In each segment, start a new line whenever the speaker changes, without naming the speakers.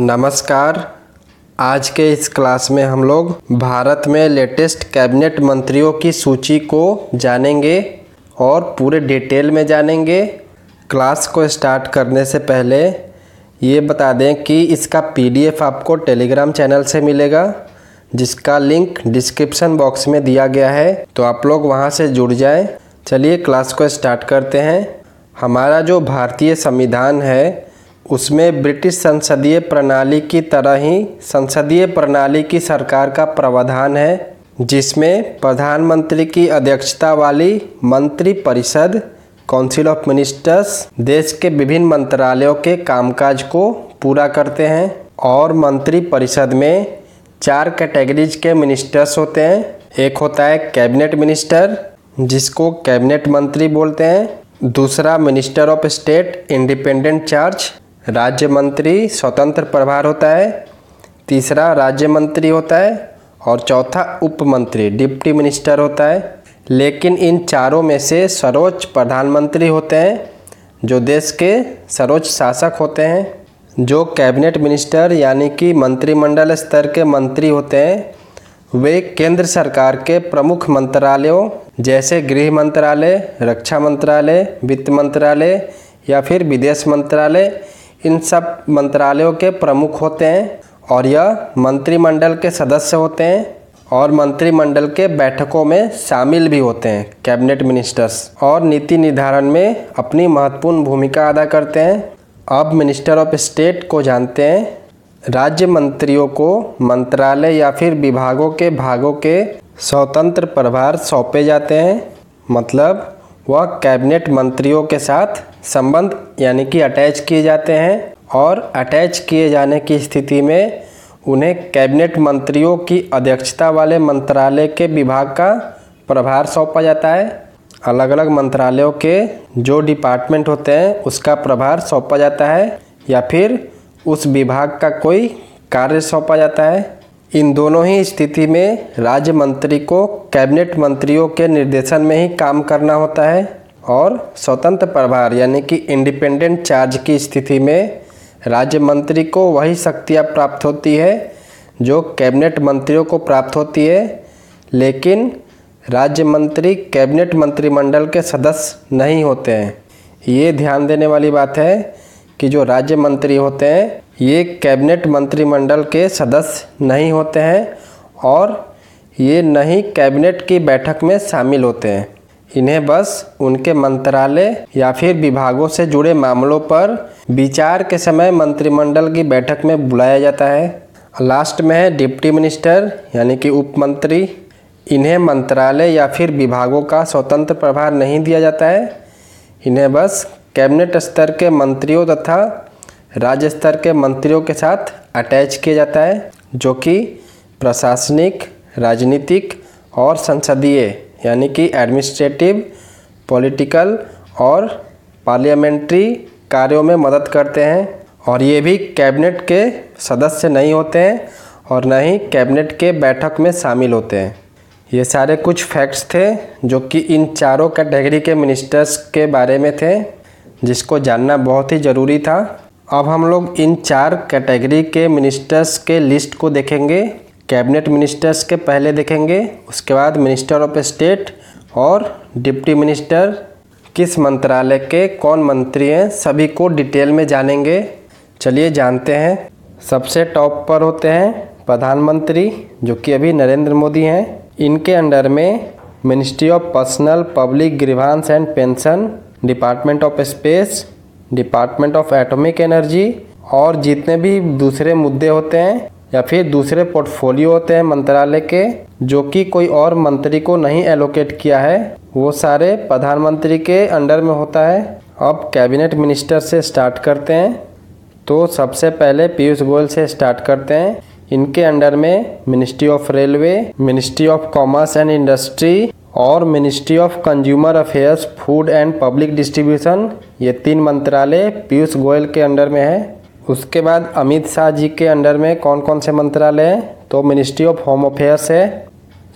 नमस्कार। आज के इस क्लास में हम लोग भारत में लेटेस्ट कैबिनेट मंत्रियों की सूची को जानेंगे और पूरे डिटेल में जानेंगे। क्लास को स्टार्ट करने से पहले ये बता दें कि इसका पीडीएफ आपको टेलीग्राम चैनल से मिलेगा, जिसका लिंक डिस्क्रिप्शन बॉक्स में दिया गया है। तो आप लोग वहाँ से जुड़ जाएँ। चलिए क्लास को स्टार्ट करते हैं। हमारा जो भारतीय संविधान है उसमें ब्रिटिश संसदीय प्रणाली की तरह ही संसदीय प्रणाली की सरकार का प्रावधान है, जिसमें प्रधानमंत्री की अध्यक्षता वाली मंत्री परिषद काउंसिल ऑफ़ मिनिस्टर्स देश के विभिन्न मंत्रालयों के कामकाज को पूरा करते हैं और मंत्री परिषद में चार कैटेगरीज के मिनिस्टर्स होते हैं। एक होता है कैबिनेट मिनिस्टर जिसको कैबिनेट मंत्री बोलते हैं। दूसरा minister of state independent charge राज्य मंत्री स्वतंत्र प्रभार होता है, तीसरा राज्य मंत्री होता है और चौथा उप मंत्री, डिप्टी मिनिस्टर होता है। लेकिन इन चारों में से सर्वोच्च प्रधानमंत्री होते हैं, जो देश के सर्वोच्च शासक होते हैं, जो कैबिनेट मिनिस्टर यानी कि मंत्रिमंडल स्तर के मंत्री होते हैं। वे केंद्र सरकार के प्रमुख मंत्रालयों जैसे गृह मंत्रालय, रक्षा मंत्रालय, वित्त मंत्रालय या फिर विदेश मंत्रालय इन सब मंत्रालयों के प्रमुख होते हैं और यह मंत्रिमंडल के सदस्य होते हैं और मंत्रिमंडल के बैठकों में शामिल भी होते हैं, कैबिनेट मिनिस्टर्स। और नीति निर्धारण में अपनी महत्वपूर्ण भूमिका अदा करते हैं। अब मिनिस्टर ऑफ़ स्टेट को जानते हैं। राज्य मंत्रियों को मंत्रालय या फिर विभागों के भागों के स्वतंत्र प्रभार सौंपे जाते हैं। मतलब वह कैबिनेट मंत्रियों के साथ संबंध यानी कि अटैच किए जाते हैं और अटैच किए जाने की स्थिति में उन्हें कैबिनेट मंत्रियों की अध्यक्षता वाले मंत्रालय के विभाग का प्रभार सौंपा जाता है। अलग अलग मंत्रालयों के जो डिपार्टमेंट होते हैं, उसका प्रभार सौंपा जाता है या फिर उस विभाग का कोई कार्य सौंपा जाता है। इन दोनों ही स्थिति में राज्य मंत्री को कैबिनेट मंत्रियों के निर्देशन में ही काम करना होता है। और स्वतंत्र प्रभार, यानी कि इंडिपेंडेंट चार्ज की स्थिति में राज्य मंत्री को वही शक्तियाँ प्राप्त होती है, जो कैबिनेट मंत्रियों को प्राप्त होती है। लेकिन राज्य मंत्री कैबिनेट मंत्रिमंडल के सदस्य नहीं होते हैं। ये ध्यान देने वाली बात है कि जो राज्य मंत्री होते हैं, ये कैबिनेट मंत्रिमंडल के सदस्य नहीं होते हैं और ये नहीं कैबिनेट की बैठक में शामिल होते हैं। इन्हें बस उनके मंत्रालय या फिर विभागों से जुड़े मामलों पर विचार के समय मंत्रिमंडल की बैठक में बुलाया जाता है। लास्ट में है डिप्टी मिनिस्टर, यानी कि उप मंत्री इन्हें मंत्रालय या फिर विभागों का स्वतंत्र प्रभार नहीं दिया जाता है। इन्हें बस कैबिनेट स्तर के मंत्रियों तथा राज्य स्तर के मंत्रियों के साथ अटैच किया जाता है, जो कि प्रशासनिक, राजनीतिक और संसदीय यानी कि एडमिनिस्ट्रेटिव पॉलिटिकल और पार्लियामेंट्री कार्यों में मदद करते हैं और ये भी कैबिनेट के सदस्य नहीं होते हैं और न ही कैबिनेट के बैठक में शामिल होते हैं। ये सारे कुछ फैक्ट्स थे जो कि इन चारों कैटेगरी के मिनिस्टर्स के बारे में थे, जिसको जानना बहुत ही ज़रूरी था। अब हम लोग इन चार कैटेगरी के मिनिस्टर्स के लिस्ट को देखेंगे। कैबिनेट मिनिस्टर्स के पहले देखेंगे, उसके बाद मिनिस्टर ऑफ़ स्टेट और डिप्टी मिनिस्टर। किस मंत्रालय के कौन मंत्री हैं, सभी को डिटेल में जानेंगे। चलिए जानते हैं। सबसे टॉप पर होते हैं प्रधानमंत्री, जो कि अभी नरेंद्र मोदी हैं। इनके अंडर में ministry of personnel public grievance and pension, department of space, department of atomic energy और जितने भी दूसरे मुद्दे होते हैं या फिर दूसरे पोर्टफोलियो होते हैं मंत्रालय के, जो कि कोई और मंत्री को नहीं एलोकेट किया है, वो सारे प्रधानमंत्री के अंडर में होता है। अब कैबिनेट मिनिस्टर से स्टार्ट करते हैं। तो सबसे पहले पीयूष गोयल से स्टार्ट करते हैं। इनके अंडर में ministry of railway ministry of commerce and industry और ministry of consumer affairs food and public distribution ये तीन मंत्रालय पीयूष गोयल के अंडर में है। उसके बाद अमित शाह जी के अंडर में कौन कौन से मंत्रालय हैं? तो मिनिस्ट्री ऑफ़ होम अफेयर्स है।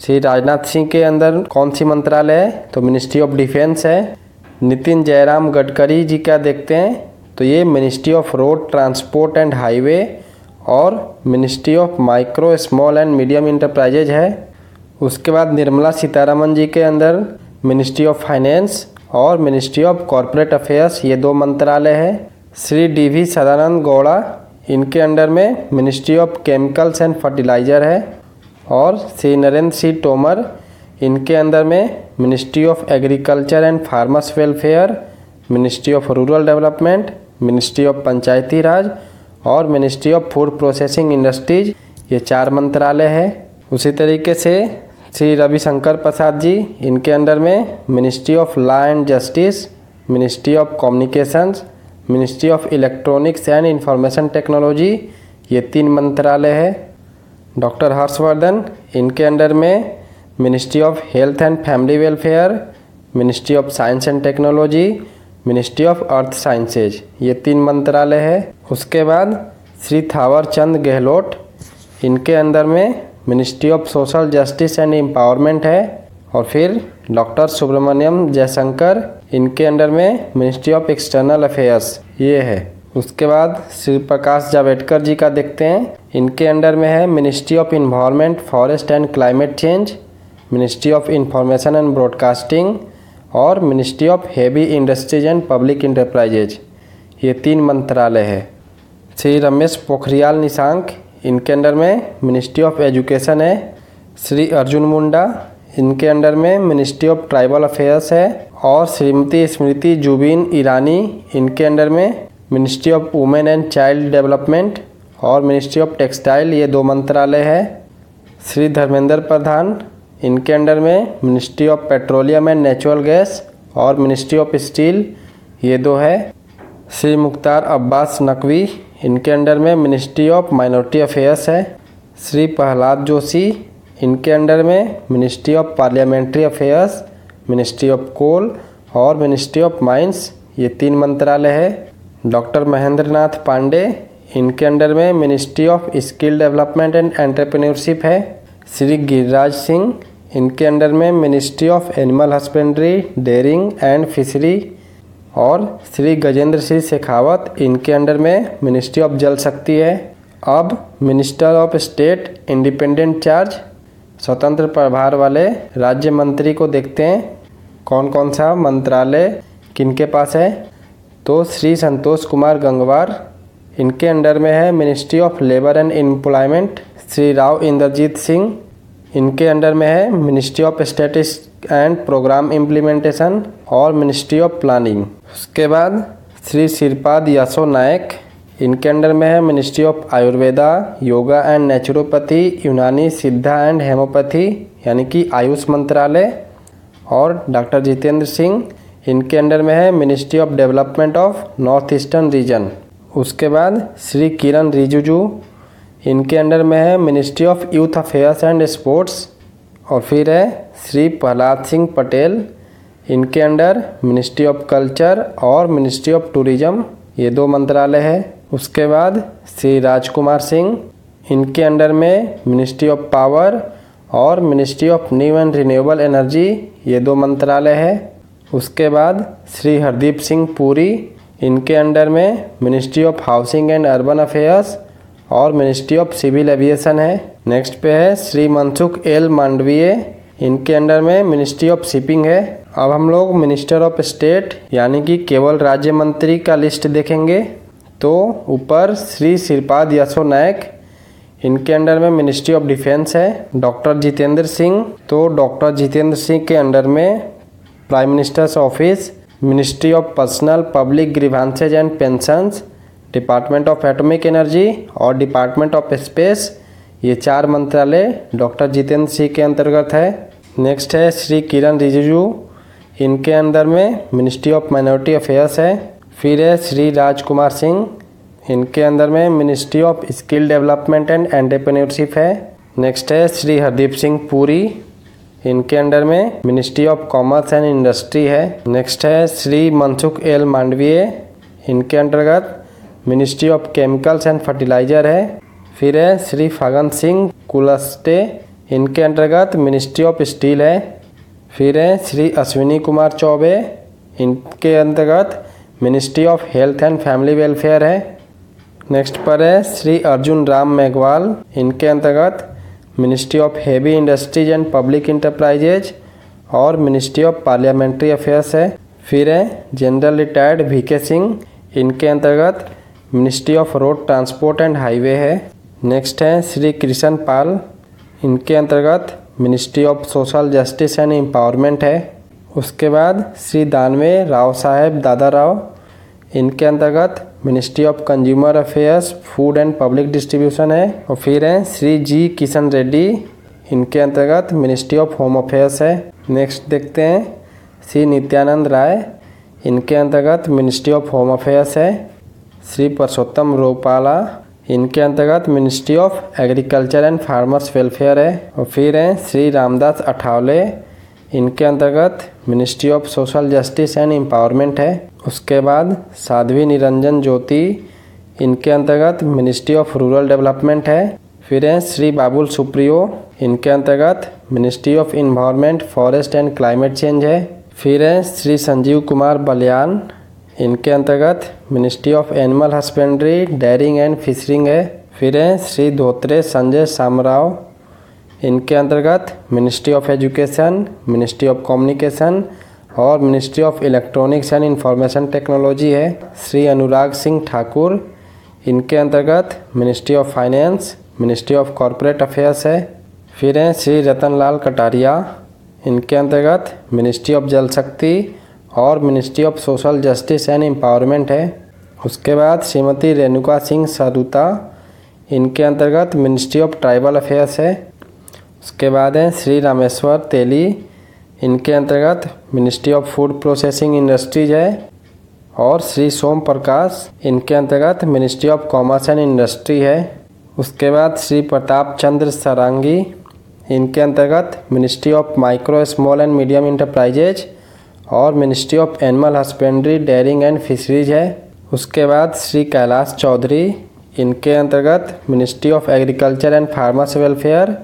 श्री राजनाथ सिंह के अंदर कौन सी मंत्रालय है? तो मिनिस्ट्री ऑफ़ डिफेंस है। नितिन जयराम गडकरी जी क्या देखते हैं। तो ये ministry of road transport and highway और ministry of micro small and medium enterprises है। उसके बाद निर्मला सीतारमन जी के अंदर मिनिस्ट्री ऑफ़ फाइनेंस और मिनिस्ट्री ऑफ़ कॉरपोरेट अफेयर्स ये दो मंत्रालय है। श्री डी वी सदानंद गौड़ा, इनके अंडर में ministry of chemicals and fertiliser है, और श्री नरेंद्र सिंह तोमर, इनके अंदर में ministry of agriculture and farmers welfare ministry of rural development ministry of panchayati raj और ministry of food processing industries ये चार मंत्रालय है। उसी तरीके से श्री रविशंकर प्रसाद जी, इनके अंडर में ministry of law and justice ministry of communications ministry of electronics and information technology ये तीन मंत्रालय है। डॉक्टर हर्षवर्धन इनके अंडर में ministry of health and family welfare ministry of science and technology ministry of earth sciences ये तीन मंत्रालय है। उसके बाद श्री थावर चंद गहलोत, इनके अंदर में ministry of social justice and empowerment है। और फिर डॉक्टर सुब्रमण्यम जयशंकर इनके अंडर में मिनिस्ट्री ऑफ़ एक्सटर्नल अफेयर्स ये है। उसके बाद श्री प्रकाश जावड़ेकर जी का देखते हैं। इनके अंडर में है ministry of environment forest and climate change ministry of information and broadcasting और ministry of heavy industries and public enterprises ये तीन मंत्रालय है। श्री रमेश पोखरियाल निशांक, इनके अंडर में मिनिस्ट्री ऑफ़ एजुकेशन है। श्री अर्जुन मुंडा, इनके अंडर में मिनिस्ट्री ऑफ़ ट्राइबल अफेयर्स है। और श्रीमती स्मृति जुबीन ईरानी, इनके अंडर में ministry of women and child development और मिनिस्ट्री ऑफ़ टेक्सटाइल ये दो मंत्रालय है। श्री धर्मेंद्र प्रधान, इनके अंडर में ministry of petroleum and natural gas और मिनिस्ट्री ऑफ़ स्टील ये दो है। श्री मुख्तार अब्बास नकवी, इनके अंडर में मिनिस्ट्री ऑफ़ माइनॉरिटी अफेयर्स है। श्री प्रहलाद जोशी, इनके अंडर में ministry of parliamentary affairs ministry of coal और मिनिस्ट्री ऑफ़ माइंस, ये तीन मंत्रालय है। डॉक्टर महेंद्र नाथ पांडे, इनके अंडर में ministry of skill development and entrepreneurship है। श्री गिरिराज सिंह, इनके अंडर में ministry of animal husbandry, dairying and fishery और श्री गजेंद्र सिंह शेखावत, इनके अंडर में मिनिस्ट्री ऑफ़ जल शक्ति है। अब minister of state independent charge, स्वतंत्र प्रभार वाले राज्य मंत्री को देखते हैं। कौन कौन सा मंत्रालय किनके पास है? तो श्री संतोष कुमार गंगवार, इनके अंडर में है ministry of labour and employment Shri Rao Inderjit Singh, इनके अंडर में है ministry of statistics and programme implementation और मिनिस्ट्री ऑफ़ प्लानिंग उसके बाद श्री श्रीपाद यासो नायक, इनके अंडर में है ministry of Ayurveda yoga and naturopathy Unani Siddha and homoeopathy यानी कि आयुष मंत्रालय। और डॉक्टर जितेंद्र सिंह, इनके अंडर में है ministry of development of north eastern region. उसके बाद श्री किरण रिजिजू, इनके अंडर में है ministry of youth affairs and sports. और फिर है श्री प्रहलाद सिंह पटेल, इनके अंडर मिनिस्ट्री ऑफ़ कल्चर और मिनिस्ट्री ऑफ़ टूरिज़्म। ये दो मंत्रालय है। उसके बाद श्री राजकुमार सिंह, इनके अंडर में मिनिस्ट्री ऑफ़ पावर और ministry of new and renewable energy ये दो मंत्रालय है। उसके बाद श्री हरदीप सिंह पुरी, इनके अंडर में ministry of housing and urban affairs और मिनिस्ट्री ऑफ़ सिविल एविएशन है। नेक्स्ट पे है श्री मनसुख एल मांडवीय, इनके अंडर में मिनिस्ट्री ऑफ़ शिपिंग है। अब हम लोग मिनिस्टर ऑफ़ स्टेट यानी कि केवल राज्य मंत्री का लिस्ट देखेंगे। तो ऊपर श्री श्रीपाद यशो नायक इनके अंडर में मिनिस्ट्री ऑफ़ डिफेंस है, डॉक्टर जितेंद्र सिंह। तो डॉक्टर जितेंद्र सिंह के अंडर में prime minister's office, ministry of personnel public grievances and pensions department of atomic energy और डिपार्टमेंट ऑफ़ स्पेस। ये चार मंत्रालय डॉक्टर जितेंद्र सिंह के अंतर्गत है। नेक्स्ट है श्री किरण रिजिजू। इनके अंदर में मिनिस्ट्री ऑफ़ माइनॉरिटी अफेयर्स है। फिर है श्री राजकुमार सिंह। इनके अंदर में ministry of skill development and entrepreneurship है। नेक्स्ट है श्री हरदीप सिंह पुरी। इनके अंडर में ministry of commerce and industry है। नेक्स्ट है श्री मनसुख एल मांडवीय। इनके अंतर्गत ministry of chemicals and fertiliser है। फिर है श्री फगन सिंह कुलस्टे इनके अंतर्गत मिनिस्ट्री ऑफ़ स्टील है। फिर है श्री अश्विनी कुमार चौबे। इनके अंतर्गत ministry of health and family welfare है। नेक्स्ट पर है श्री अर्जुन राम मेघवाल। इनके अंतर्गत ministry of heavy industries and public enterprises और मिनिस्ट्री ऑफ़ पार्लियामेंट्री अफेयर्स है। फिर है जनरल रिटायर्ड वी के सिंह इनके अंतर्गत ministry of road transport and highway है। नेक्स्ट है श्री कृष्ण पाल इनके अंतर्गत ministry of social justice and empowerment है। उसके बाद श्री दानवे राव साहेब, दादा राव। इनके अंतर्गत ministry of consumer affairs food and public distribution है और फिर हैं श्री जी किशन रेड्डी। इनके अंतर्गत मिनिस्ट्री ऑफ़ होम अफेयर्स है। नेक्स्ट देखते हैं श्री नित्यानंद राय। इनके अंतर्गत मिनिस्ट्री ऑफ़ होम अफेयर्स है। श्री परसोत्तम रोपाला। इनके अंतर्गत ministry of agriculture and farmers welfare है। और फिर हैं श्री रामदास अठावले। इनके अंतर्गत ministry of social justice and empowerment है। उसके बाद साध्वी निरंजन ज्योति, इनके अंतर्गत मिनिस्ट्री ऑफ़ रूरल डेवलपमेंट है। फिर हैं श्री बाबुल सुप्रियो, इनके अंतर्गत ministry of environment forest and climate change है। फिर हैं श्री संजीव कुमार बलियान, इनके अंतर्गत ministry of animal husbandry dairying and fishering है। फिर हैं श्री धोत्रे संजय सामराव इनके अंतर्गत ministry of education ministry of communication और ministry of electronics and information technology है। श्री अनुराग सिंह ठाकुर, इनके अंतर्गत ministry of finance ministry of corporate affairs है। फिर हैं श्री रतन लाल कटारिया, इनके अंतर्गत मिनिस्ट्री ऑफ़ जल शक्ति और ministry of social justice and empowerment है। उसके बाद श्रीमती रेणुका सिंह सरुता, इनके अंतर्गत मिनिस्ट्री ऑफ़ ट्राइबल अफेयर्स है। उसके बाद हैं श्री रामेश्वर तेली। इनके अंतर्गत ministry of food processing industries है और श्री सोम प्रकाश। इनके अंतर्गत ministry of commerce and industry है। उसके बाद श्री प्रताप चंद्र सरांगी। इनके अंतर्गत ministry of micro small and medium enterprises और ministry of animal husbandry dairying and fisheries है। उसके बाद श्री कैलाश चौधरी। इनके अंतर्गत ministry of agriculture and farmers welfare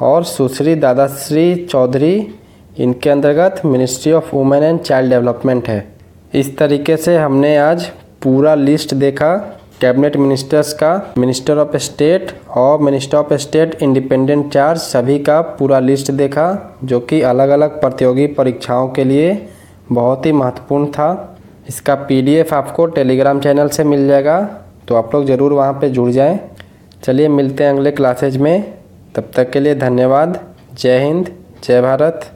और सुश्री दादाश्री चौधरी, इनके अंतर्गत ministry of women and child development है। इस तरीके से हमने आज पूरा लिस्ट देखा। कैबिनेट मिनिस्टर्स का मिनिस्टर ऑफ़ स्टेट और minister of state independent charge सभी का पूरा लिस्ट देखा, जो कि अलग अलग प्रतियोगी परीक्षाओं के लिए बहुत ही महत्वपूर्ण था। इसका पीडीएफ आपको टेलीग्राम चैनल से मिल जाएगा तो आप लोग ज़रूर वहाँ पे जुड़ जाएँ। चलिए मिलते हैं अगले क्लासेज में। तब तक के लिए धन्यवाद। जय हिंद जय भारत।